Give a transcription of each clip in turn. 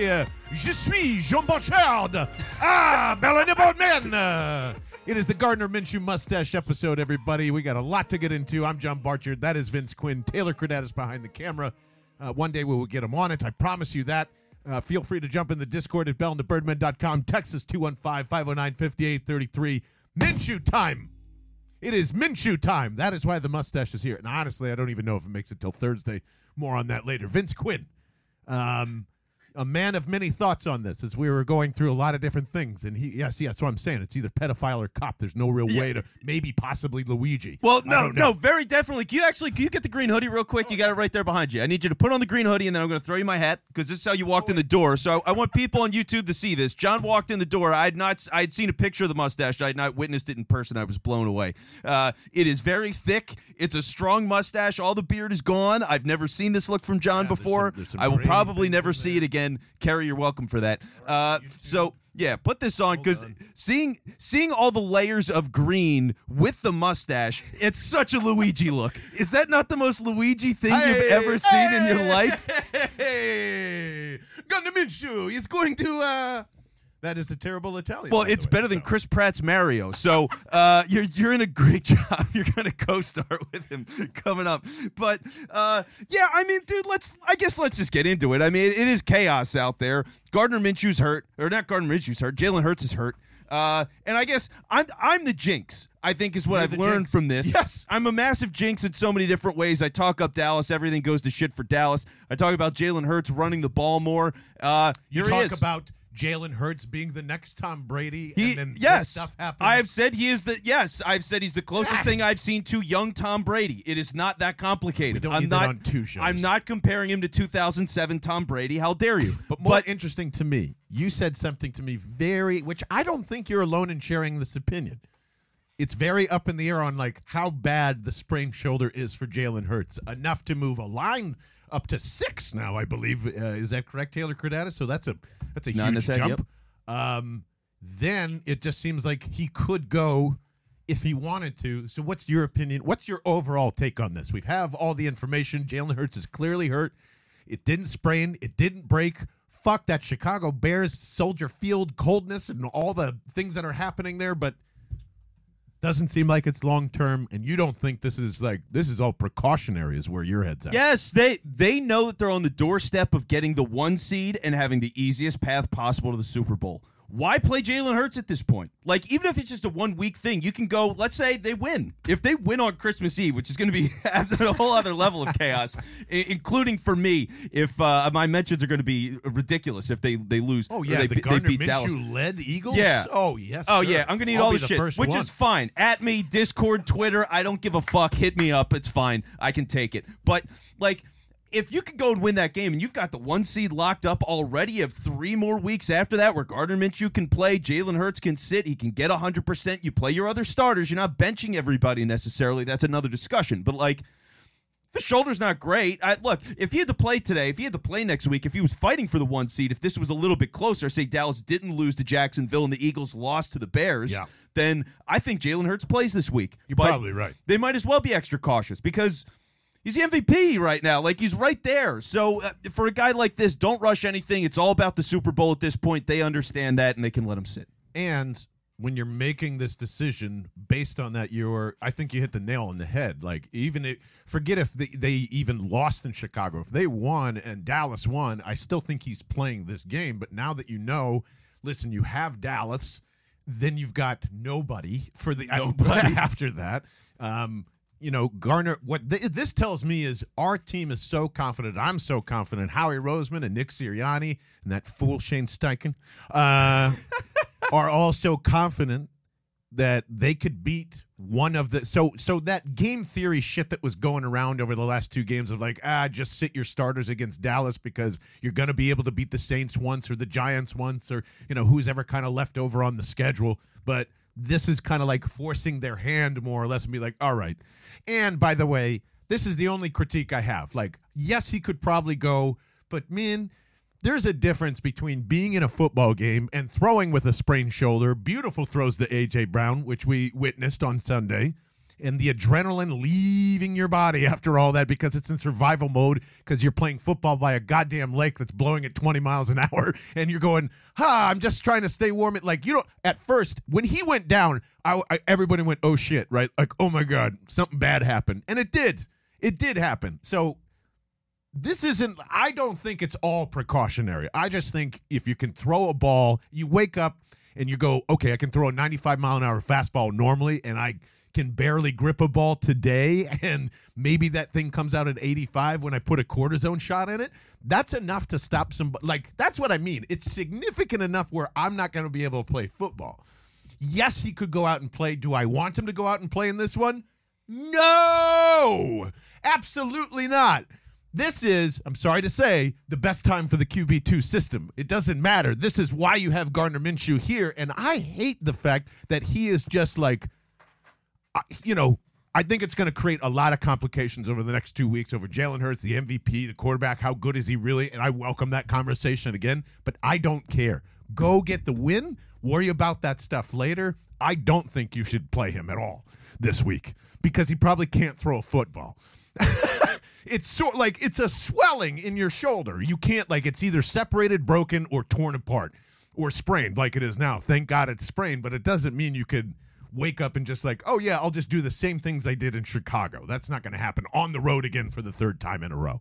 Philadelphia. Je suis Jean Bouchard. Ah, Bellany Boatman. Uh, it is the Gardner Minshew mustache episode, everybody. We got a lot to get into. I'm John Barchard. That is Vince Quinn. Taylor Credatus behind the camera. Uh, one day we will get him on it. I promise you that. Uh, feel free to jump in the Discord at bellandthebirdman.com. Texas 215 509 5833. Minshew time. It is Minshew time. That is why the mustache is here. And honestly, I don't even know if it makes it till Thursday. More on that later. Vince Quinn, um, a man of many thoughts on this, as we were going through a lot of different things. And he, yes, yes, that's what I'm saying. It's either pedophile or cop. There's no real way to maybe possibly Luigi. Well, no, no, very definitely. Can you actually can you get the green hoodie real quick? You got it right there behind you. I need you to put on the green hoodie, and then I'm going to throw you my hat because this is how you walked in the door. So I, I want people on YouTube to see this. John walked in the door. I had not, I had seen a picture of the mustache. I had not witnessed it in person. I was blown away. Uh, it is very thick. It's a strong mustache. All the beard is gone. I've never seen this look from John Yeah, there's before. some- there's some I will probably never see it again. Carrie, you're welcome for that. Uh, so. Yeah, put this on because seeing seeing all the layers of green with the mustache, it's such a Luigi look. Is that not the most Luigi thing you've ever seen in your life? Hey, Gardner Minshew is going to. uh That is a terrible Italian. Well, it's way, better than. Chris Pratt's Mario. So uh, you're you're in a great job. You're gonna co-star with him coming up. But uh, yeah, I mean, dude, let's I guess let's just get into it. I mean, it is chaos out there. Gardner Minshew's hurt, or not Gardner Minshew's hurt. Jalen Hurts is hurt. Uh, and I guess I'm I'm the jinx. I think is what You're I've learned jinx. from this. Yes. I'm a massive jinx in so many different ways. I talk up Dallas. Everything goes to shit for Dallas. I talk about Jalen Hurts running the ball more. Uh, You talk about Jalen Hurts being the next Tom Brady, He, and then yes, stuff happens. I've said he is the yes. I've said he's the closest ah. thing I've seen to young Tom Brady. It is not that complicated. I'm not on two shows. I'm not comparing him to 2007 Tom Brady. How dare you? But more interesting to me, you said something to me very, which I don't think you're alone in sharing this opinion. It's very up in the air on like how bad the sprained shoulder is for Jalen Hurts. Enough to move a line up to six now, I believe. Uh, is that correct, Taylor Credatus? So that's a that's a huge head, jump. Um, then it just seems like he could go if he wanted to. So what's your opinion? What's your overall take on this? We have all the information. Jalen Hurts is clearly hurt. It didn't sprain. It didn't break. Fuck that Chicago Bears Soldier Field coldness and all the things that are happening there, but doesn't seem like it's long term. And you don't think this is like this is all precautionary, is where your head's at. Yes, they they know that they're on the doorstep of getting the one seed and having the easiest path possible to the Super Bowl. Why play Jalen Hurts at this point? Like, even if it's just a one week thing, you can go. Let's say they win. If they win on Christmas Eve, which is going to be a whole other level of chaos, including for me, if uh, my mentions are going to be ridiculous if they they lose. Oh yeah, they, the be- they Gardner beat Dallas. Minshew led Eagles. Yeah. Oh yes. Oh yeah, I'm gonna need I'll all the shit, which one. is fine. At me, Discord, Twitter. I don't give a fuck. Hit me up. It's fine. I can take it. But like, if you could go and win that game, and you've got the one seed locked up already, you have three more weeks after that where Gardner Minshew can play, Jalen Hurts can sit, he can get hundred percent. You play your other starters. You're not benching everybody necessarily. That's another discussion. But like. The shoulder's not great. I, look, if he had to play today, if he had to play next week, if he was fighting for the one seed, if this was a little bit closer, say Dallas didn't lose to Jacksonville and the Eagles lost to the Bears, Yeah. then I think Jalen Hurts plays this week. You're But probably right. They might as well be extra cautious because he's the MVP right now. Like he's right there. So uh, for a guy like this, don't rush anything. It's all about the Super Bowl at this point. They understand that and they can let him sit. And when you're making this decision based on that, you're I think you hit the nail on the head. Like even if forget if they, they even lost in Chicago. If they won and Dallas won, I still think he's playing this game. But now that you know, listen, you have Dallas, then you've got nobody for the Nobody. after that. Um, you know, Gardner. What th- this tells me is our team is so confident. I'm so confident. Howie Roseman and Nick Sirianni and that fool Shane Steichen uh, are all so confident that they could beat one of the so so that game theory shit that was going around over the last two games of like ah just sit your starters against Dallas because you're going to be able to beat the Saints once or the Giants once or you know who's ever kind of left over on the schedule but this is kind of like forcing their hand more or less and be like all right and by the way this is the only critique I have like yes he could probably go but man there's a difference between being in a football game and throwing with a sprained shoulder. Beautiful throws to A.J. Brown, which we witnessed on Sunday, and the adrenaline leaving your body after all that because it's in survival mode because you're playing football by a goddamn lake that's blowing at 20 miles an hour and you're going, ha, I'm just trying to stay warm. It like, you know, at first when he went down, I, I, everybody went, oh shit, right? Like, oh my God, something bad happened. And it did. It did happen. So this isn't I don't think it's all precautionary. I just think if you can throw a ball, you wake up and you go, okay, I can throw a 95 mile an hour fastball normally, and I can barely grip a ball today, and maybe that thing comes out at 85 when I put a cortisone shot in it. That's enough to stop some. Like that's what I mean. It's significant enough where I'm not going to be able to play football. Yes, he could go out and play. Do I want him to go out and play in this one? No, absolutely not. This is, I'm sorry to say, the best time for the QB2 system. It doesn't matter. This is why you have Gardner Minshew here. And I hate the fact that he is just like, you know, I think it's going to create a lot of complications over the next two weeks over Jalen Hurts, the MVP, the quarterback. How good is he really? And I welcome that conversation again, but I don't care. Go get the win. Worry about that stuff later. I don't think you should play him at all this week because he probably can't throw a football. it's sort like it's a swelling in your shoulder. You can't like it's either separated, broken, or torn apart, or sprained like it is now. Thank God it's sprained, but it doesn't mean you could wake up and just like, oh yeah, I'll just do the same things I did in Chicago. That's not going to happen on the road again for the third time in a row.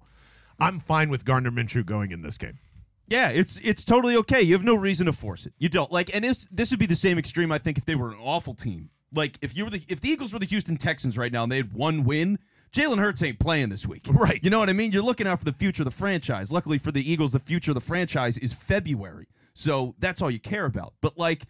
I'm fine with Gardner Minshew going in this game. Yeah, it's it's totally okay. You have no reason to force it. You don't like, and this would be the same extreme. I think if they were an awful team, like if you were the if the Eagles were the Houston Texans right now and they had one win, Jalen Hurts ain't playing this week. Right. You know what I mean? You're looking out for the future of the franchise. Luckily for the Eagles, the future of the franchise is February. So that's all you care about. But like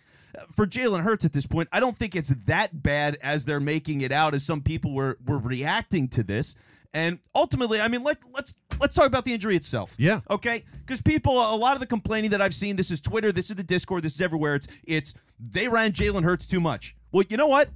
for Jalen Hurts at this point, I don't think it's that bad as they're making it out as some people were were reacting to this. And ultimately, I mean, let, let's let's talk about the injury itself. Yeah. Okay. Because people, a lot of the complaining that I've seen, this is Twitter, this is the Discord, this is everywhere. It's it's they ran Jalen Hurts too much. Well, you know what?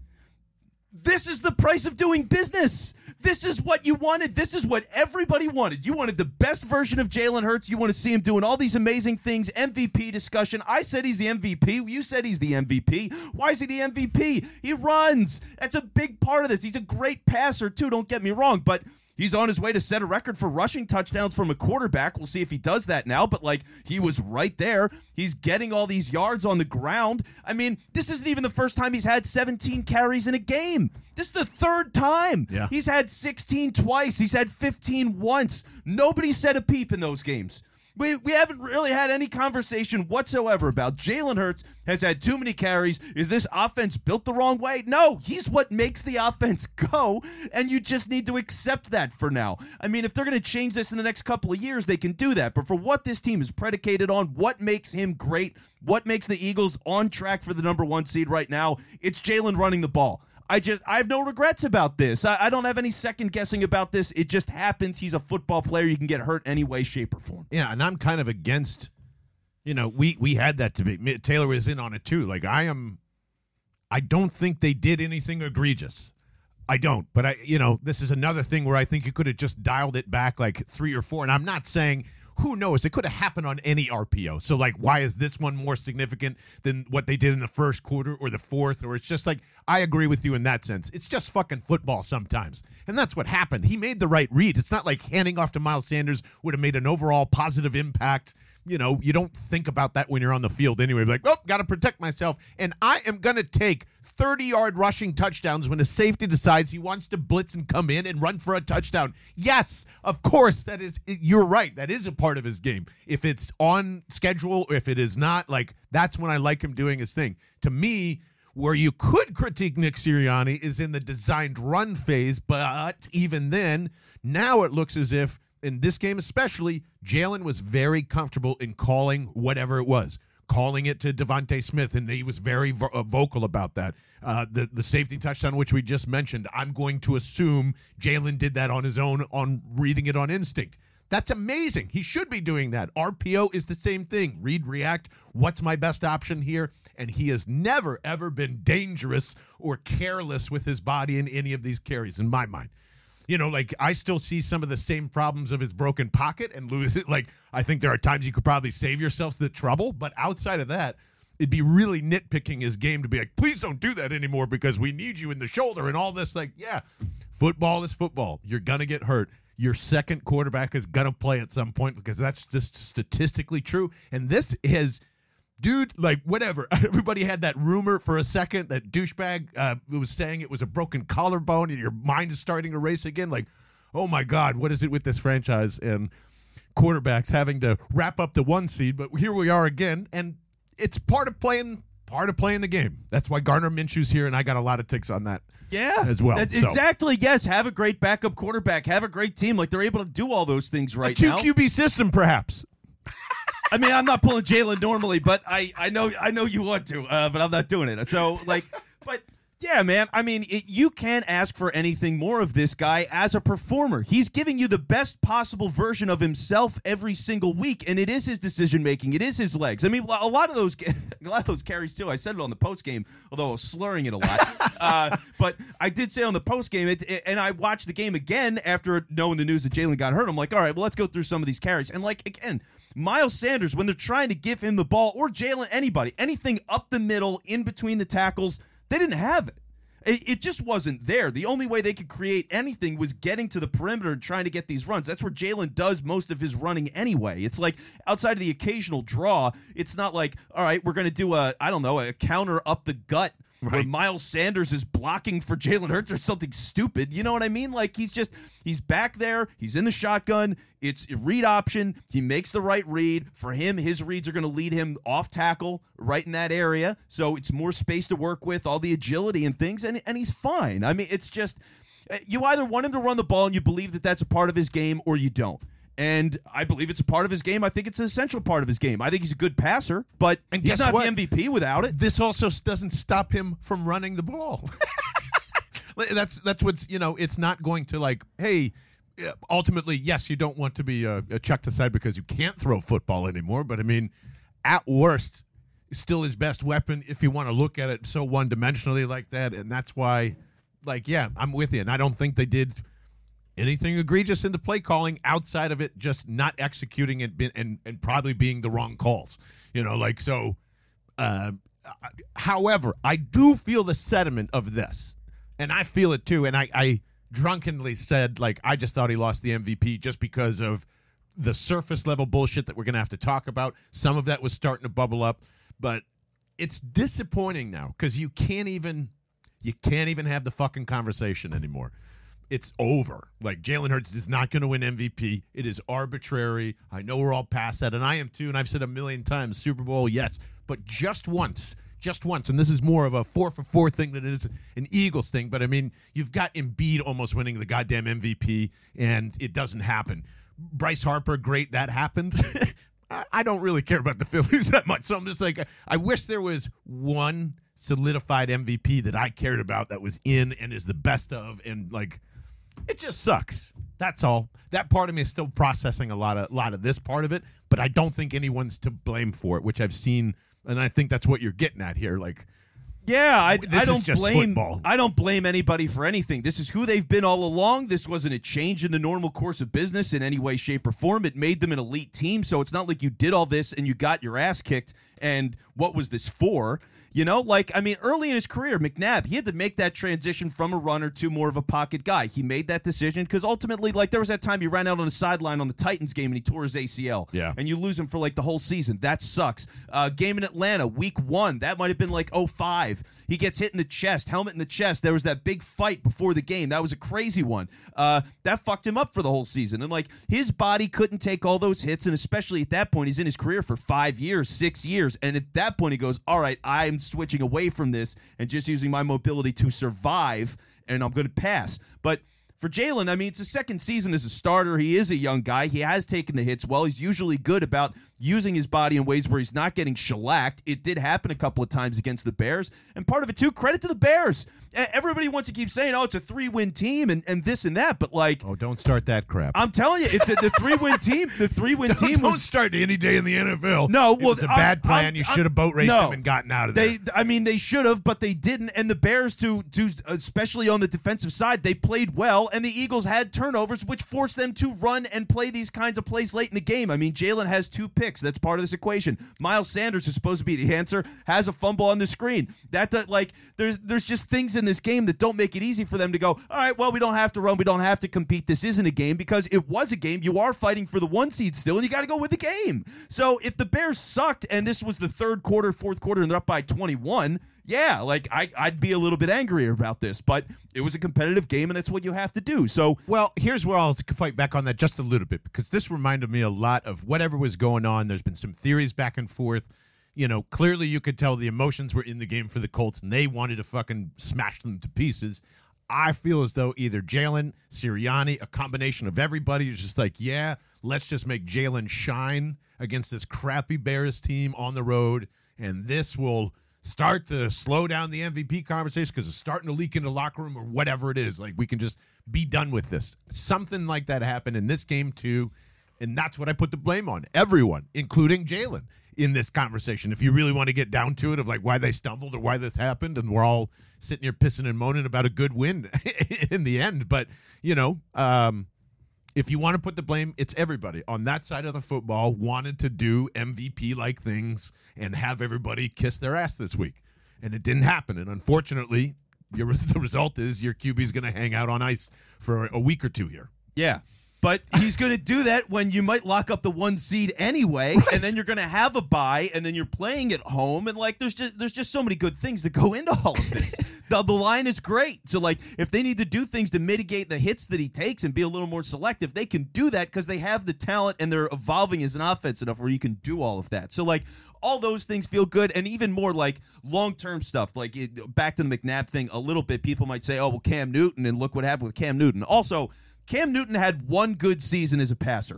This is the price of doing business. This is what you wanted. This is what everybody wanted. You wanted the best version of Jalen Hurts. You want to see him doing all these amazing things. MVP discussion. I said he's the MVP. You said he's the MVP. Why is he the MVP? He runs. That's a big part of this. He's a great passer, too. Don't get me wrong. But He's on his way to set a record for rushing touchdowns from a quarterback. We'll see if he does that now, but like he was right there. He's getting all these yards on the ground. I mean, this isn't even the first time he's had 17 carries in a game. This is the third time. Yeah. He's had 16 twice. He's had 15 once. Nobody said a peep in those games. We, we haven't really had any conversation whatsoever about Jalen Hurts has had too many carries. Is this offense built the wrong way? No, he's what makes the offense go, and you just need to accept that for now. I mean, if they're going to change this in the next couple of years, they can do that. But for what this team is predicated on, what makes him great, what makes the Eagles on track for the number one seed right now, it's Jalen running the ball. I just I have no regrets about this. I, I, don't have any second guessing about this. It just happens. He's a football player. You can get hurt any way, shape, or form. Yeah, and I'm kind of against. You know, we we had that debate. Taylor was in on it too. Like I am, I don't think they did anything egregious. I don't, but I, you know, this is another thing where I think you could have just dialed it back like three or four. And I'm not saying who knows? It could have happened on any RPO. So, like, why is this one more significant than what they did in the first quarter or the fourth? Or it's just like, I agree with you in that sense. It's just fucking football sometimes. And that's what happened. He made the right read. It's not like handing off to Miles Sanders would have made an overall positive impact. You know, you don't think about that when you're on the field anyway. Like, oh, got to protect myself. And I am going to take 30 yard rushing touchdowns when a safety decides he wants to blitz and come in and run for a touchdown. Yes, of course, that is, you're right. That is a part of his game. If it's on schedule, if it is not, like, that's when I like him doing his thing. To me, where you could critique Nick Sirianni is in the designed run phase, but even then, now it looks as if, in this game especially, Jalen was very comfortable in calling whatever it was calling it to DeVonta Smith, and he was very vo- uh, vocal about that. Uh, the the safety touchdown, which we just mentioned, I'm going to assume Jalen did that on his own, on reading it on instinct. That's amazing. He should be doing that. RPO is the same thing. Read, react. What's my best option here? And he has never, ever been dangerous or careless with his body in any of these carries, in my mind you know, like I still see some of the same problems of his broken pocket and lose it. Like I think there are times you could probably save yourself the trouble, but outside of that, it'd be really nitpicking his game to be like, please don't do that anymore because we need you in the shoulder and all this. Like, yeah, football is football. You're gonna get hurt. Your second quarterback is gonna play at some point because that's just statistically true. And this is dude, like whatever. Everybody had that rumor for a second that douchebag uh, was saying it was a broken collarbone, and your mind is starting to race again. Like, oh my god, what is it with this franchise and quarterbacks having to wrap up the one seed? But here we are again, and it's part of playing part of playing the game. That's why Gardner Minshew's here, and I got a lot of ticks on that. Yeah, as well. That- so. Exactly. Yes. Have a great backup quarterback. Have a great team. Like they're able to do all those things right Two now. QB system, perhaps. I mean, I'm not pulling Jalen normally, but I, I know I know you want to, uh, but I'm not doing it. So like, but yeah, man. I mean, it, you can't ask for anything more of this guy as a performer. He's giving you the best possible version of himself every single week, and it is his decision making. It is his legs. I mean, a lot of those, a lot of those carries too. I said it on the post game, although I was slurring it a lot. uh, but I did say on the post game, it, it- and I watched the game again after knowing the news that Jalen got hurt. I'm like, all right, well, let's go through some of these carries, and like again. Miles Sanders, when they're trying to give him the ball, or Jalen, anybody, anything up the middle, in between the tackles, they didn't have it. It, it just wasn't there. The only way they could create anything was getting to the perimeter and trying to get these runs. That's where Jalen does most of his running anyway. It's like outside of the occasional draw, it's not like, all right, we're going to do a, I don't know, a counter up the gut where Miles Sanders is blocking for Jalen Hurts or something stupid. You know what I mean? Like he's just he's back there. He's in the shotgun. It's a read option. He makes the right read. For him, his reads are going to lead him off tackle right in that area. So it's more space to work with, all the agility and things, and and he's fine. I mean, it's just uh, you either want him to run the ball and you believe that that's a part of his game, or you don't. And I believe it's a part of his game. I think it's an essential part of his game. I think he's a good passer, but And he's guess not what? the MVP without it. this also doesn't stop him from running the ball. that's that's what's you know it's not going to like hey ultimately yes you don't want to be uh, chucked aside because you can't throw football anymore but I mean at worst still his best weapon if you want to look at it so one dimensionally like that and that's why like yeah I'm with you and I don't think they did anything egregious in the play calling outside of it just not executing it be- and and probably being the wrong calls you know like so uh, however i do feel the sentiment of this and i feel it too and i i drunkenly said like i just thought he lost the mvp just because of the surface level bullshit that we're gonna have to talk about. Some of that was starting to bubble up but it's disappointing now because you can't even you can't even have the fucking conversation anymore it's over. Like Jalen Hurts is not going to win MVP. It is arbitrary. I know we're all past that, and I am too. And I've said a million times, Super Bowl, yes, but just once, just once. And this is more of a four for four thing than it is an Eagles thing. But I mean, you've got Embiid almost winning the goddamn MVP, and it doesn't happen. Bryce Harper, great, that happened. I- don't really care about the Phillies that much, so I'm just like, I wish there was one solidified MVP that I cared about that was in and is the best of, and like it just sucks. That's all. That part of me is still processing a lot of lot of this part of it, but I don't think anyone's to blame for it, which I've seen, and I think that's what you're getting at here. Like, Yeah, I, This I don't blame football. I don't blame anybody for anything. This is who they've been all along. This wasn't a change in the normal course of business in any way, shape, or form. It made them an elite team. So it's not like you did all this and you got your ass kicked. And what was this for? You know, like I mean, early in his career, McNabb he had to make that transition from a runner to more of a pocket guy. He made that decision because ultimately, like there was that time he ran out on the sideline on the Titans game and he tore his ACL. Yeah. and you lose him for like the whole season. That sucks. Uh, game in Atlanta, week one, that might have been like 05. He gets hit in the chest, helmet in the chest. There was that big fight before the game. That was a crazy one. Uh, that fucked him up for the whole season. And like his body couldn't take all those hits. And especially at that point, he's in his career for five years, six years. And at that point, he goes, All right, I'm switching away from this and just using my mobility to survive. And I'm going to pass. But for Jalen, I mean, it's the second season as a starter. He is a young guy. He has taken the hits well. He's usually good about using his body in ways where he's not getting shellacked. It did happen a couple of times against the Bears. And part of it, too, credit to the Bears. Everybody wants to keep saying, oh, it's a three win team and, and this and that. But, like, oh, don't start that crap. I'm telling you, it's a, the three win team. The three win team don't was. start any day in the NFL. No, well, was a I'm- bad plan. I'm- you should have boat raced no. him and gotten out of there. They, I mean, they should have, but they didn't. And the Bears, to to especially on the defensive side, they played well, and the Eagles had turnovers, which forced them to run and play these kinds of plays late in the game. I mean, Jalen has two picks. That's part of this equation. Miles Sanders is supposed to be the answer. Has a fumble on the screen. That, that like there's there's just things in this game that don't make it easy for them to go. All right, well we don't have to run. We don't have to compete. This isn't a game because it was a game. You are fighting for the one seed still, and you got to go with the game. So if the Bears sucked and this was the third quarter, fourth quarter, and they're up by 21 yeah, like I, I'd be a little bit angrier about this, but it was a competitive game, and that's what you have to do. So, Well, here's where I'll fight back on that just a little bit because this reminded me a lot of whatever was going on. There's been some theories back and forth. You know, clearly you could tell the emotions were in the game for the Colts and they wanted to fucking smash them to pieces. I feel as though either Jalen, Sirianni, a combination of everybody is just like, yeah, let's just make Jalen shine against this crappy Bears team on the road, and this will start to slow down the MVP conversation because it's starting to leak into the locker room or whatever it is. Like we can just be done with this. Something like that happened in this game too, and that's what I put the blame on. Everyone, including Jalen, in this conversation. If you really want to get down to it, of like why they stumbled or why this happened, and we're all sitting here pissing and moaning about a good win in the end. But you know, um, if you want to put the blame, it's everybody on that side of the football wanted to do MVP like things and have everybody kiss their ass this week. And it didn't happen. And unfortunately, your, the result is your QB is going to hang out on ice for a week or two here. yeah. But he's going to do that when you might lock up the one seed anyway, and then you're going to have a bye, and then you're playing at home, and like there's just there's just so many good things that go into all of this. the, the line is great, so like if they need to do things to mitigate the hits that he takes and be a little more selective, they can do that because they have the talent and they're evolving as an offense enough where you can do all of that. So like all those things feel good and even more like long-term stuff like it, back to the mcnabb thing a little bit people might say oh well cam newton and look what happened with cam newton also cam newton had one good season as a passer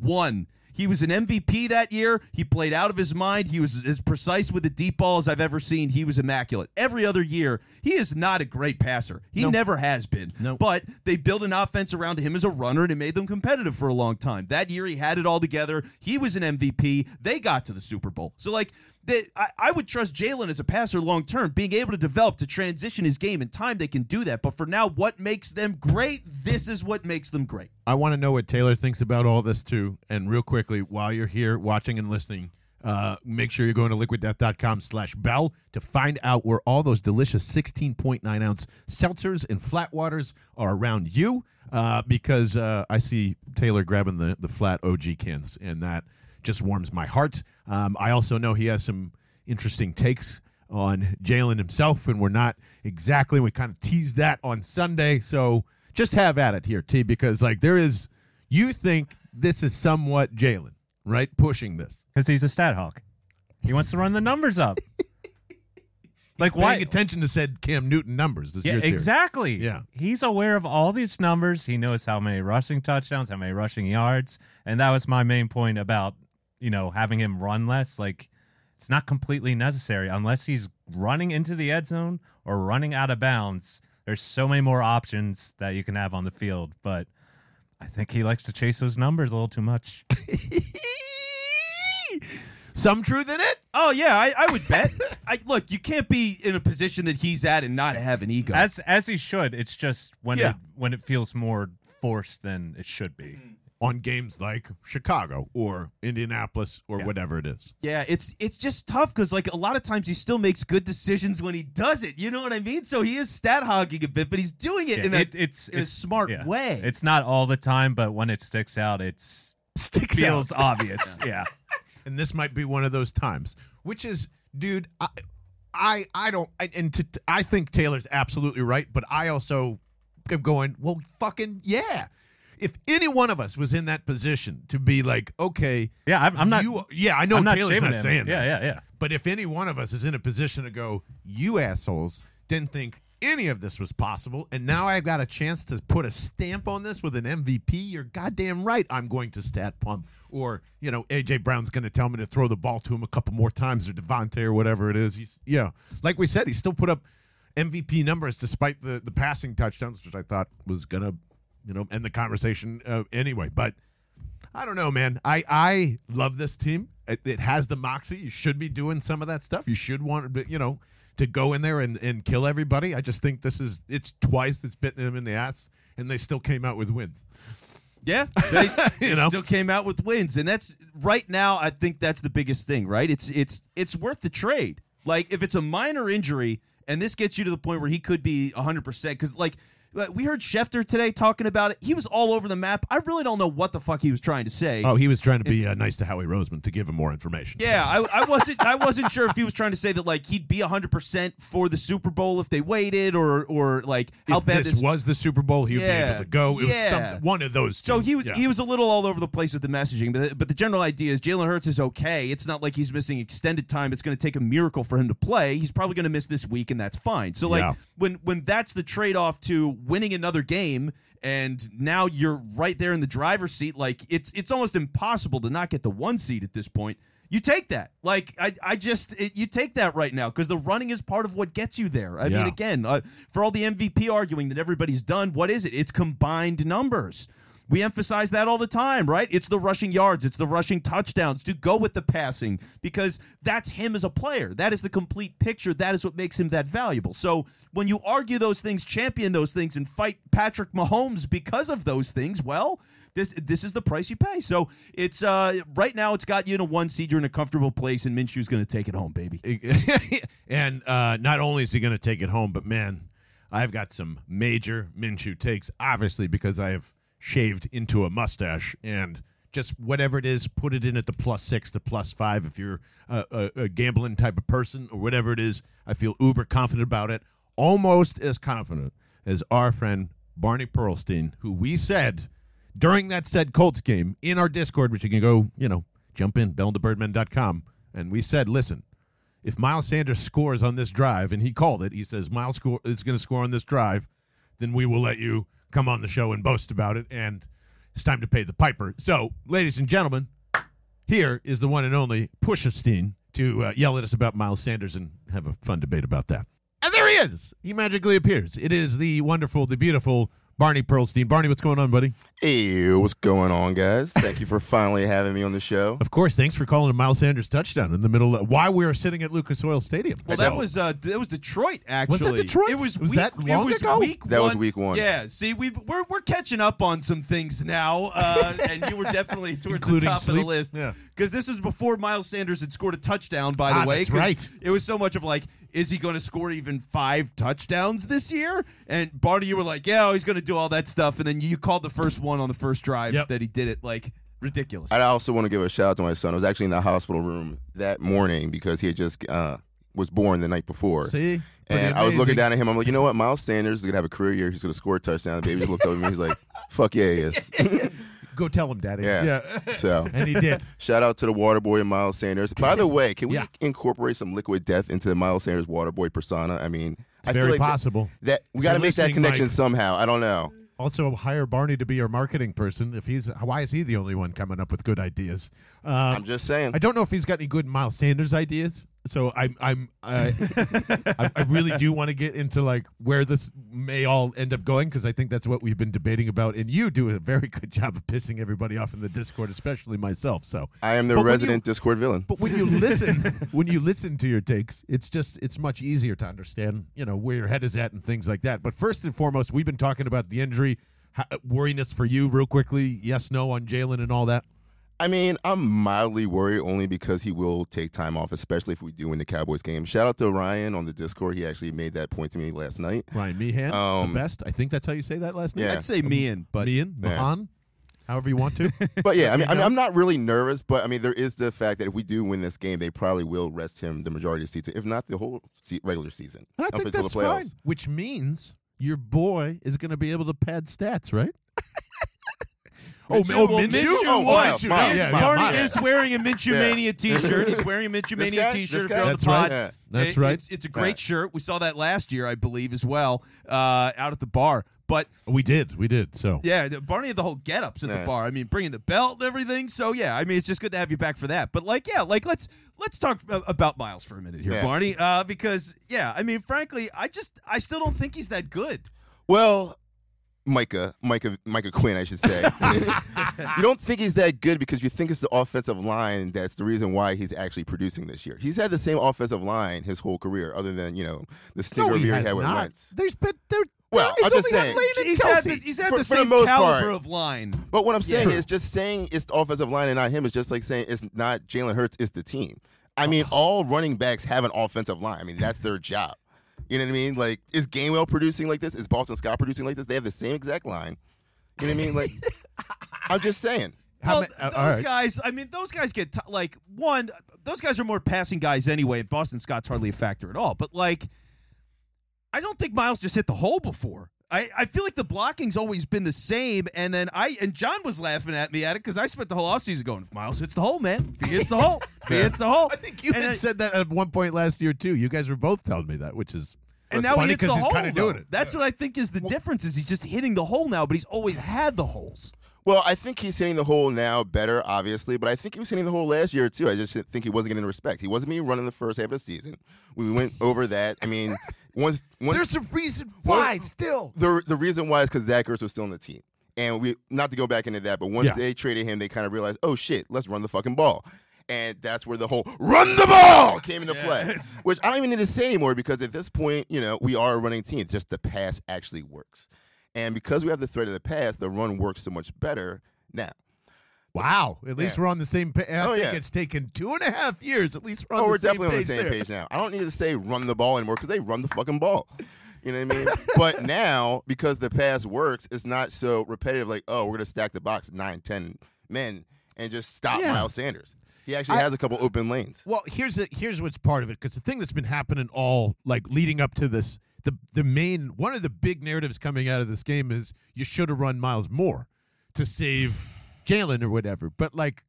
one he was an MVP that year. He played out of his mind. He was as precise with the deep ball as I've ever seen. He was immaculate. Every other year, he is not a great passer. He No. never has been. No. But they built an offense around him as a runner and it made them competitive for a long time. That year, he had it all together. He was an MVP. They got to the Super Bowl. So, like, they, I, I would trust Jalen as a passer long term, being able to develop, to transition his game in time. They can do that. But for now, what makes them great? This is what makes them great. I want to know what Taylor thinks about all this too. And real quickly, while you're here watching and listening, uh, make sure you're going to liquiddeath.com slash bell to find out where all those delicious 16.9 ounce seltzers and flat waters are around you. Uh, because uh, I see Taylor grabbing the, the flat OG cans, and that just warms my heart. Um, I also know he has some interesting takes on Jalen himself, and we're not exactly. We kind of teased that on Sunday, so just have at it here, T, because like there is, you think this is somewhat Jalen, right? Pushing this, because he's a stat hawk. He wants to run the numbers up. like paying why? attention to said Cam Newton numbers. This Yeah, exactly. Yeah. he's aware of all these numbers. He knows how many rushing touchdowns, how many rushing yards, and that was my main point about you know having him run less. Like it's not completely necessary unless he's running into the end zone or running out of bounds. There's so many more options that you can have on the field, but I think he likes to chase those numbers a little too much. Some truth in it. Oh yeah, I, I would bet. I look, you can't be in a position that he's at and not have an ego. as as he should. It's just when Yeah. it when it feels more forced than it should be. Mm-hmm. On games like Chicago or Indianapolis or Yeah. whatever it is. Yeah, it's it's just tough because like a lot of times he still makes good decisions when he does it. You know what I mean? So he is stat hogging a bit, but he's doing it Yeah, in a it's in a it's smart yeah. way. It's not all the time, but when it sticks out, it's Sticks feels out. obvious. yeah. and this might be one of those times. Which is, dude, I, I, I don't, I, and to, I think Taylor's absolutely right, but I also am going, well, fucking yeah. If any one of us was in that position to be like, okay, Yeah, I'm, I'm not. you, yeah, I know I'm Taylor's not him. saying yeah, that. yeah, yeah. But if any one of us is in a position to go, you assholes didn't think any of this was possible, and now I've got a chance to put a stamp on this with an MVP, you're goddamn right I'm going to stat pump. Or, you know, AJ Brown's going to tell me to throw the ball to him a couple more times, or DeVonta, or whatever it is. He's, yeah, like we said, he still put up MVP numbers despite the, the passing touchdowns, which I thought was going to, you know, end the conversation uh, anyway. But I don't know, man. I I love this team. It, it has the moxie. You should be doing some of that stuff. You should want to, you know, to go in there and, and kill everybody. I just think this is it's twice it's bitten them in the ass, and they still came out with wins. Yeah, they, You know? still came out with wins, and that's right now. I think that's the biggest thing, right? It's it's it's worth the trade. Like if it's a minor injury, and this gets you to the point where he could be 100 percent, because like we heard Schefter today talking about it. He was all over the map. I really don't know what the fuck he was trying to say. Oh, he was trying to be uh, nice to Howie Roseman to give him more information. Yeah, I, I wasn't. I wasn't sure if he was trying to say that like he'd be hundred percent for the Super Bowl if they waited, or or like how if bad this, was the Super Bowl, he would be able to go. It yeah. was something, one of those. So he was Yeah. he was a little all over the place with the messaging, but but the general idea is Jalen Hurts is okay. It's not like he's missing extended time. It's going to take a miracle for him to play. He's probably going to miss this week, and that's fine. So like Yeah. when when that's the trade off to winning another game. And now you're right there in the driver's seat. Like it's it's almost impossible to not get the one seed at this point. You take that. Like I, I just it, you take that right now because the running is part of what gets you there. I mean, again, uh, for all the MVP arguing that everybody's done, what is it? It's combined numbers. We emphasize that all the time, right? It's the rushing yards, it's the rushing touchdowns to go with the passing because that's him as a player. That is the complete picture. That is what makes him that valuable. So when you argue those things, champion those things, and fight Patrick Mahomes because of those things, well, this this is the price you pay. So it's uh right now it's got you in a one seed. You're in a comfortable place, and Minshew's going to take it home, baby. and uh, not only is he going to take it home, but man, I've got some major Minshew takes, obviously, because I have shaved into a mustache and just whatever it is, put it in at the plus six to plus five. If you're a, a, a gambling type of person or whatever it is, I feel uber confident about it. Almost as confident as our friend Barney Pearlstein, who we said during that said Colts game in our Discord, which you can go, you know, jump in, belltobirdman.com. And we said, listen, if Miles Sanders scores on this drive, and he called it, he says Miles score, is going to score on this drive, then we will let you come on the show and boast about it. And it's time to pay the piper. So, ladies and gentlemen, here is the one and only Pushestein to uh, yell at us about Miles Sanders and have a fun debate about that. And there he is. He magically appears. It is the wonderful, the beautiful Barney Pearlstein. Barney, what's going on, buddy? Hey, what's going on, guys? Thank you for finally having me on the show. Of course, thanks for calling a Miles Sanders touchdown in the middle of while we were sitting at Lucas Oil Stadium. Well, that was uh, that was Detroit. Actually, Detroit? It was, Was week, that long it was ago? Week That was week one. Yeah. See, we we're we're catching up on some things now, uh, and you were definitely towards the Including top of the list. Yeah. Because this was before Miles Sanders had scored a touchdown. By Ah, the way, that's 'cause right. It was so much of like, is he going to score even five touchdowns this year? And Barney, you were like, yeah, oh, he's going to do all that stuff, and then you called the first one on the first drive Yep. that he did it. Like ridiculous. I also want to give a shout out to my son. I was actually in the hospital room that morning because he had just uh, was born the night before. See? Pretty And I was looking down at him. I'm like, you know what? Miles Sanders is gonna have a career year. He's gonna score a touchdown. The baby looked over at me. He's like, "Fuck yeah, he is." Go tell him, Daddy. Yeah. So and he did. shout out to the Water Boy and Miles Sanders. By the way, can we Yeah. incorporate some liquid death into the Miles Sanders Water Boy persona? I mean, It's I very feel like that- possible. that, we got to make that connection Mike. somehow. I don't know. Also, hire Barney to be our marketing person. If he's, why is he the only one coming up with good ideas? Um, I'm just saying. I don't know if he's got any good Miles Sanders ideas. So I'm, I'm, I, I, I really do want to get into like where this may all end up going because I think that's what we've been debating about. And you do a very good job of pissing everybody off in the Discord, especially myself. So I am the But resident Discord villain. But when you listen, when you listen to your takes, it's just it's much easier to understand, you know, where your head is at and things like that. But first and foremost, we've been talking about the injury, how, worriness for you, real quickly. Yes, no on Jalen and all that. I mean, I'm mildly worried only because he will take time off, especially if we do win the Cowboys game. Shout out to Ryan on the Discord. He actually made that point to me last night. Ryan Meehan, Um, the best. I think that's how you say that last name. Yeah. I'd say me and but Meehan, Yeah. Mahan, however you want to. But yeah, I mean, I You mean, know? I'm not really nervous, but I mean, there is the fact that if we do win this game, they probably will rest him the majority of the season, if not the whole se- regular season. And I think until that's the playoffs. fine. Which means your boy is going to be able to pad stats, right? oh, Minshew- oh, well, Minshew? Minshew Oh, was. Miles, Minshew. Miles, Yeah, yeah, Barney Miles. is wearing a Minshew Yeah. Mania T-shirt. He's wearing a Minshew Mania guy? T-shirt. Guy? you're on the That's right. Yeah. That's It- right. It's, it's a great Right. shirt. We saw that last year, I believe, as well, uh, out at the bar. But We did. We did. So yeah, Barney had the whole get-ups at the bar. I mean, bringing the belt and everything. So yeah, I mean, it's just good to have you back for that. But like, yeah, like let's let's talk about Miles for a minute here, Yeah. Barney, uh, because yeah, I mean, frankly, I just I still don't think he's that good. Well, Micah, Micah, Micah Quinn, I should say. you don't think he's that good because you think it's the offensive line that's the reason why he's actually producing this year. He's had the same offensive line his whole career, other than you know the stinger no, he had with. Wentz. There's been there. Well, I'm just saying. He's had the, he's had For- the the same most caliber part. of line. But what I'm saying Yeah. is just saying it's the offensive line and not him is just like saying it's not Jalen Hurts, it's the team. I oh. mean, all running backs have an offensive line. I mean, that's their job. You know what I mean? Like, is Gainwell producing like this? Is Boston Scott producing like this? They have the same exact line. You know what I mean? Like, I'm just saying. How well, ma- uh, those all right. guys, I mean, those guys get t- like one. Those guys are more passing guys anyway. Boston Scott's hardly a factor at all. But like, I don't think Miles just hit the hole before. I, I feel like the blocking's always been the same, and then I and John was laughing at me at it because I spent the whole offseason going, Miles hits the hole, man. If he hits the hole, if he hits the hole. I think you And had I- said that at one point last year too. You guys were both telling me that, which is And now funny he hits the he's hole. kind of doing it. That's what I think is the difference. Is he's just hitting the hole now, but he's always had the holes. Well, I think he's hitting the hole now better, obviously, but I think he was hitting the hole last year too. I just think he wasn't getting respect. He wasn't being run in the first half of the season. We went over that. I mean, once once There's a reason Well, why still. the the reason why is because Zach Ertz was still on the team, and we not to go back into that, but once Yeah. they traded him, they kind of realized, oh shit, let's run the fucking ball, and that's where the whole run the ball came into play. Which I don't even need to say anymore because at this point, you know, we are a running team. Just the pass actually works, and because we have the threat of the pass, the run works so much better now. Wow. At least Yeah. we're on the same page. I Oh, think yeah. it's taken two and a half years. At least we're on Oh, the we're same definitely on the same there. page now. I don't need to say run the ball anymore because they run the fucking ball. You know what I mean? but now, because the pass works, it's not so repetitive like, oh, we're going to stack the box nine, ten men and just stop Yeah. Miles Sanders. He actually I- has a couple open lanes. Well, here's a, here's what's part of it because the thing that's been happening all like leading up to this, the the main one of the big narratives coming out of this game is you should have run Miles more to save Jalen or whatever. But like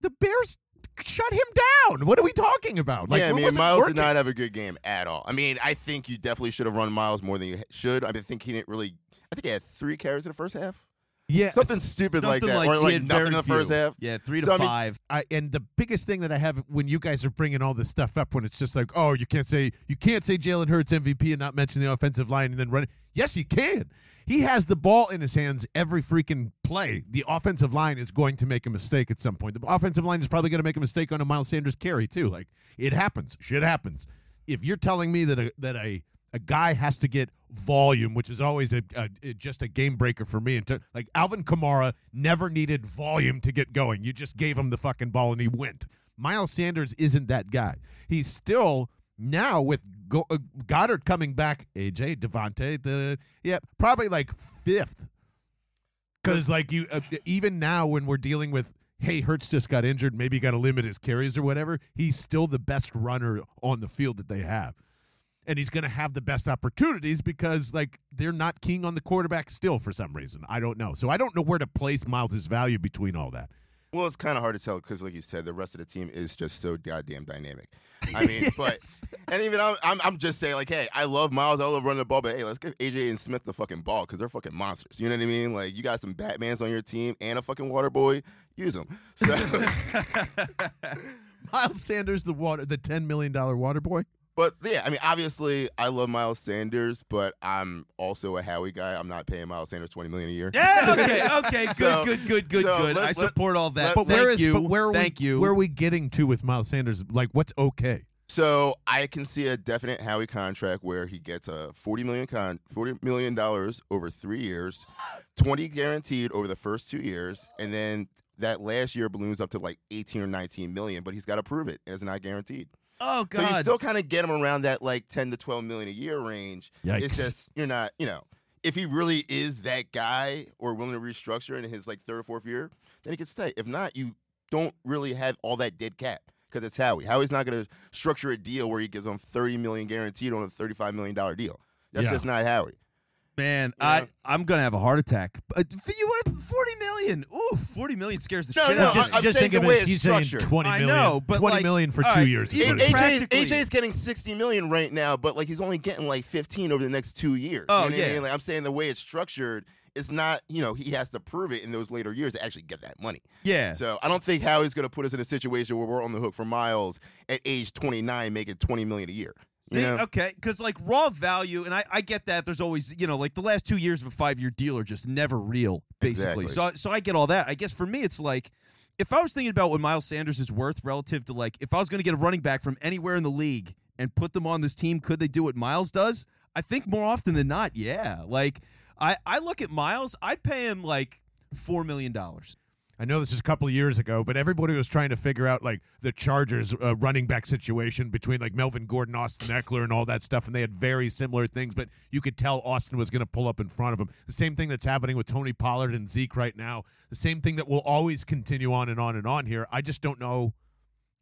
the Bears shut him down. What are we talking about? Like, yeah, I mean, Miles working. did not have a good game at all. I mean, I think you definitely should have run Miles more than you should. I mean, I think he didn't really. I think he had three carries in the first half. Yeah, Something stupid like that, like or like had nothing in very the first half. Yeah, three to So, I mean- five. I, and the biggest thing that I have when you guys are bringing all this stuff up, when it's just like, oh, you can't say you can't say Jalen Hurts MVP and not mention the offensive line and then run. Yes, you can. He has the ball in his hands every freaking play. The offensive line is going to make a mistake at some point. The offensive line is probably going to make a mistake on a Miles Sanders carry too. Like it happens. Shit happens. If you're telling me that a, that a a guy has to get volume, which is always a, a, just a game breaker for me. And to, like Alvin Kamara never needed volume to get going. You just gave him the fucking ball and he went. Miles Sanders isn't that guy. He's still now with Go- uh, Goedert coming back. AJ DeVonta, the yeah, probably like fifth. Because like you, uh, even now when we're dealing with. Hey, Hurts just got injured. Maybe got to limit his carries or whatever. He's still the best runner on the field that they have and he's going to have the best opportunities because like they're not king on the quarterback still for some reason. I don't know. So I don't know where to place Miles' value between all that. Well, it's kind of hard to tell because, like you said, the rest of the team is just so goddamn dynamic. I mean, but and even I'm, I'm, I'm just saying, like, hey, I love Miles, I love running the ball, but hey, let's give AJ and Smith the fucking ball because they're fucking monsters. You know what I mean? Like, you got some Batmans on your team and a fucking water boy, use them. So, Miles Sanders, the water, the ten million dollar water boy. But yeah, I mean, obviously, I love Miles Sanders, but I'm also a Howie guy. I'm not paying Miles Sanders twenty million a year. Yeah. Okay. Okay. Good. So- good. Good. Good. so good. let- I let- support all that. let- But Thank where is you. but where are Thank we, you. Where are we getting to with Miles Sanders? Like, what's okay? So I can see a definite Howie contract where he gets a forty million con forty million dollars over three years, twenty guaranteed over the first two years, and then that last year balloons up to like eighteen or nineteen million. But he's got to prove it, and it's not guaranteed. Oh god. So you still kind of get him around that like ten to twelve million a year range. Yikes. It's just you're not, you know, if he really is that guy or willing to restructure in his like third or fourth year, then he could stay. If not, you don't really have all that dead cap because it's Howie. Howie's not going to structure a deal where he gives him thirty million guaranteed on a thirty-five million dollar deal. That's Yeah. just not Howie. Man, Yeah. I I'm gonna have a heart attack. But uh, you want forty million? Ooh, forty million scares the No, shit no, out of I- me. I'm just saying think of the way it. it's He's saying structured. twenty I know, but, twenty like, million for two right, years. is even what it is. AJ's, getting 60 million right now, but like he's only getting like 15 over the next two years. Oh, you know what I yeah. mean? Like I'm saying the way it's structured, it's not, you know, he has to prove it in those later years to actually get that money. yeah. So I don't think Howie's going to put us in a situation where we're on the hook for Miles at age 29 making 20 million a year. See, know? okay, because like raw value, and I, I get that. There's always, you know, like the last two years of a five year deal are just never real, basically. Exactly. So, I- so I get all that. I guess for me, it's like if I was thinking about what Miles Sanders is worth relative to like if I was going to get a running back from anywhere in the league and put them on this team, could they do what Miles does? I think more often than not, yeah. Like I, I look at Miles, I'd pay him like four million dollars. I know this is a couple of years ago, but everybody was trying to figure out like the Chargers uh, running back situation between like Melvin Gordon, Austin Ekeler, and all that stuff, and they had very similar things. But you could tell Austin was going to pull up in front of him. The same thing that's happening with Tony Pollard and Zeke right now. The same thing that will always continue on and on and on here. I just don't know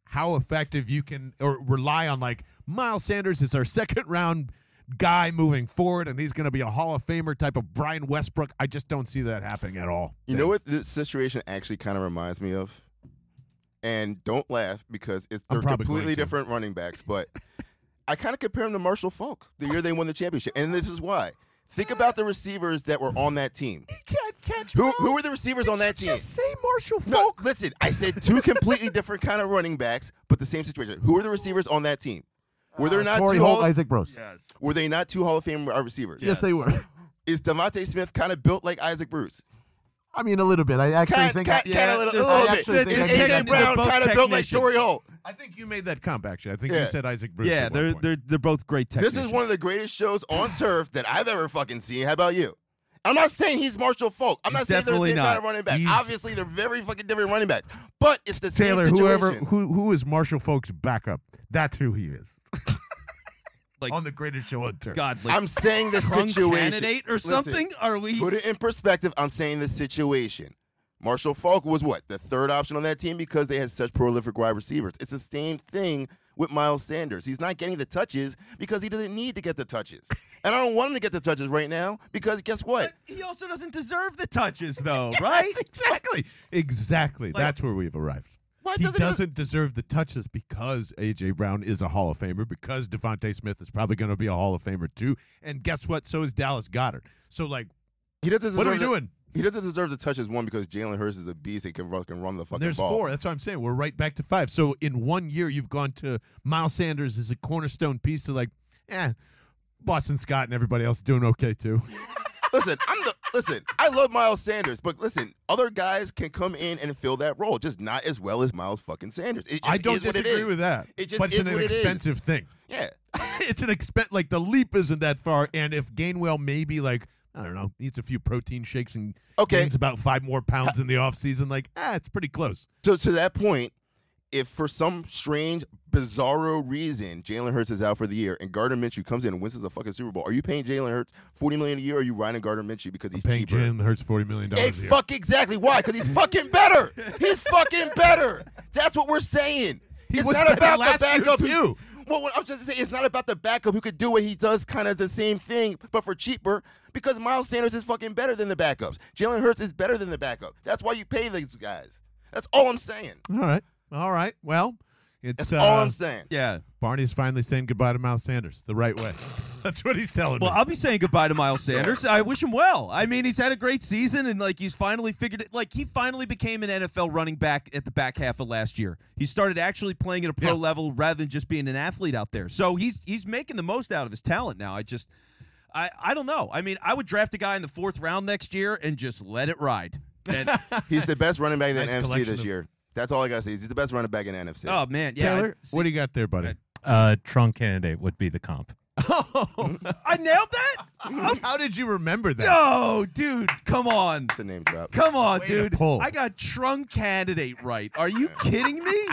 how effective you can or rely on like Miles Sanders is our second round guy moving forward, and he's going to be a Hall of Famer type of Brian Westbrook. I just don't see that happening at all. You know what this situation actually kind of reminds me of? And don't laugh because it's, they're completely different running backs. But I kind of compare him to Marshall Faulk the year they won the championship, and this is why. Think about the receivers that were on that team. He can't catch. Who who were the receivers Did on that team? Just say Marshall No, listen. I said two completely different kind of running backs, but the same situation. Who were the receivers on that team? Were there uh, not Corey two Holt, Hall, Isaac Bruce. Yes. Were they not two Hall of Fame wide receivers? Yes, they were. Is DeVonta Smith kind of built like Isaac Bruce? I mean, a little bit. I actually Kind, think. kind, I, Yeah, kind of little, there's- a little I bit. think Is I did AJ that. Brown They're both kind of built like technicians. Torry Holt? I think you made that comp. Actually, I think Yeah. you said Isaac Bruce. Yeah, at one they're point. they're they're both great This technicians. is one of the greatest shows on turf that I've ever fucking seen. How about you? I'm not saying he's Marshall Faulk. I'm He's not saying they're the definitely same kind not. of running back. He's- Obviously, they're very fucking different running backs. But it's the Taylor. same situation. Whoever who who is Marshall Faulk's backup? That's who he is. Like- on the greatest show on turf. God, like I'm saying the situation. candidate or Listen, something. Are we? Put it in perspective. I'm saying the situation. Marshall Faulk was what the third option on that team because they had such prolific wide receivers. It's the same thing with Miles Sanders. He's not getting the touches because he doesn't need to get the touches, and I don't want him to get the touches right now because guess what? But he also doesn't deserve the touches, though, right? exactly. Exactly. Like- That's where we've arrived. Why He doesn't doesn't deserve the touches because AJ Brown is a Hall of Famer, because DeVonta Smith is probably going to be a Hall of Famer too. And guess what? So is Dallas Goedert. So like, He doesn't. what are we the- doing? He doesn't deserve the touches one because Jalen Hurts is a beast and can run, can run the fucking ball. There's ball. four. That's what I'm saying. We're right back to five. So in one year, you've gone to Miles Sanders as a cornerstone piece to like, eh, Boston Scott and everybody else doing okay too. listen, I'm the listen. I love Miles Sanders, but listen, other guys can come in and fill that role, just not as well as Miles fucking Sanders. I don't is disagree with that. It just but it's an it is. expensive thing. Yeah, it's an expense. Like the leap isn't that far. And if Gainwell maybe like I don't know needs a few protein shakes and Okay. gains about five more pounds in the off season, like ah, it's pretty close. So to that point, if for some strange, bizarro reason Jalen Hurts is out for the year and Gardner Minshew comes in and wins us a fucking Super Bowl, are you paying Jalen Hurts forty million a year? or Are you riding Gardner Minshew because he's Paying cheaper? Jalen Hurts forty million dollars? a year. fuck exactly why? Because he's fucking better. He's fucking better. That's what we're saying. He it's not about the backup too. Well, what I'm just saying, it's not about the backup who could do what he does, kind of the same thing, but for cheaper. Because Miles Sanders is fucking better than the backups. Jalen Hurts is better than the backup. That's why you pay these guys. That's all I'm saying. All right, all right. Well, it's That's uh, all I'm saying. Yeah. Barney's finally saying goodbye to Miles Sanders the right way. That's what he's telling me. Well, me. I'll be saying goodbye to Miles Sanders. I wish him well. I mean, he's had a great season, and like he's finally figured it. Like he finally became an NFL running back at the back half of last year. He started actually playing at a pro Yeah. level rather than just being an athlete out there. So he's he's making the most out of his talent now. I just, I I don't know. I mean, I would draft a guy in the fourth round next year and just let it ride. And, He's the best running back in the Nice NFC this of- year. That's all I gotta say. He's the best running back in the NFC. oh man, yeah. Taylor, I, what do you got there, buddy? Uh, Trung Canidate would be the comp. Oh, I nailed that. How did you remember that? Yo, dude, come on. It's a name drop. Come on, Way to dude. pull. I got Trung Canidate right. Are you kidding me?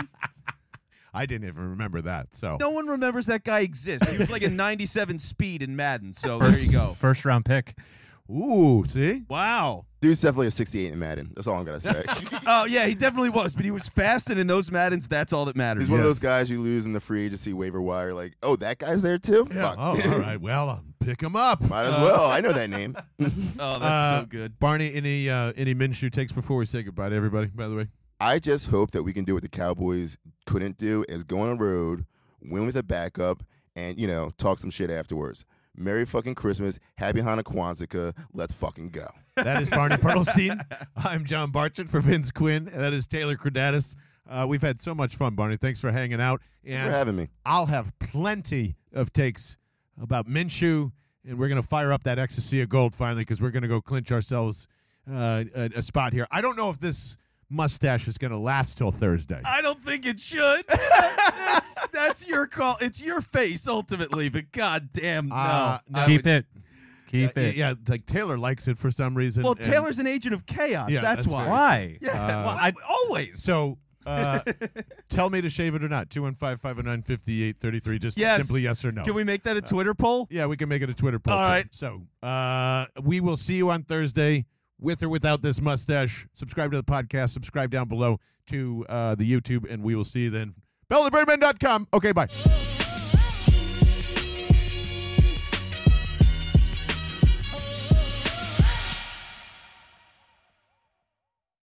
I didn't even remember that. So No one remembers that guy exists. He was like a 97 speed in Madden. So there you go. First round pick. Ooh, see, Wow. Dude's definitely a 68 in Madden. That's all I'm gonna say. Oh yeah, he definitely was, but he was fast, and in those Maddens, that's all that matters. He's one of those guys you lose in the free agency waiver wire. Like, oh, that guy's there too. yeah. Fuck. Oh, all right. Well, I'll pick him up. Might as Uh, well. I know that name. Oh, that's Uh, so good. Barney, any uh, any Minshew takes before we say goodbye to everybody? By the way, I just hope that we can do what the Cowboys couldn't do: is go on the road, win with a backup, and you know talk some shit afterwards. Merry fucking Christmas, Happy Hanukkah. Let's fucking go. that is Barney Perlstein. I'm John Barchett for Vince Quinn. And that is Taylor Credatus. Uh, we've had so much fun, Barney. Thanks for hanging out. Thanks for having me. I'll have plenty of takes about Minshew, and we're going to fire up that ecstasy of gold finally because we're going to go clinch ourselves uh, a, a spot here. I don't know if this mustache is going to last till Thursday. I don't think it should. that's, that's your call. It's your face ultimately, but god damn no. Uh, no. Keep would- it. Keep yeah, it. yeah, like Taylor likes it for some reason. Well, Taylor's an agent of chaos. Yeah, that's, that's why. Why? Yeah. Uh, well, I, always. So, uh, tell me to shave it or not. 215 509 5833. Just Yes. simply yes or no. Can we make that a Twitter poll? Yeah, we can make it a Twitter poll. All too. right. So, uh, we will see you on Thursday with or without this mustache. Subscribe to the podcast. Subscribe down below to uh, the YouTube, and we will see you then. BellTheBirdman.com. Okay, bye.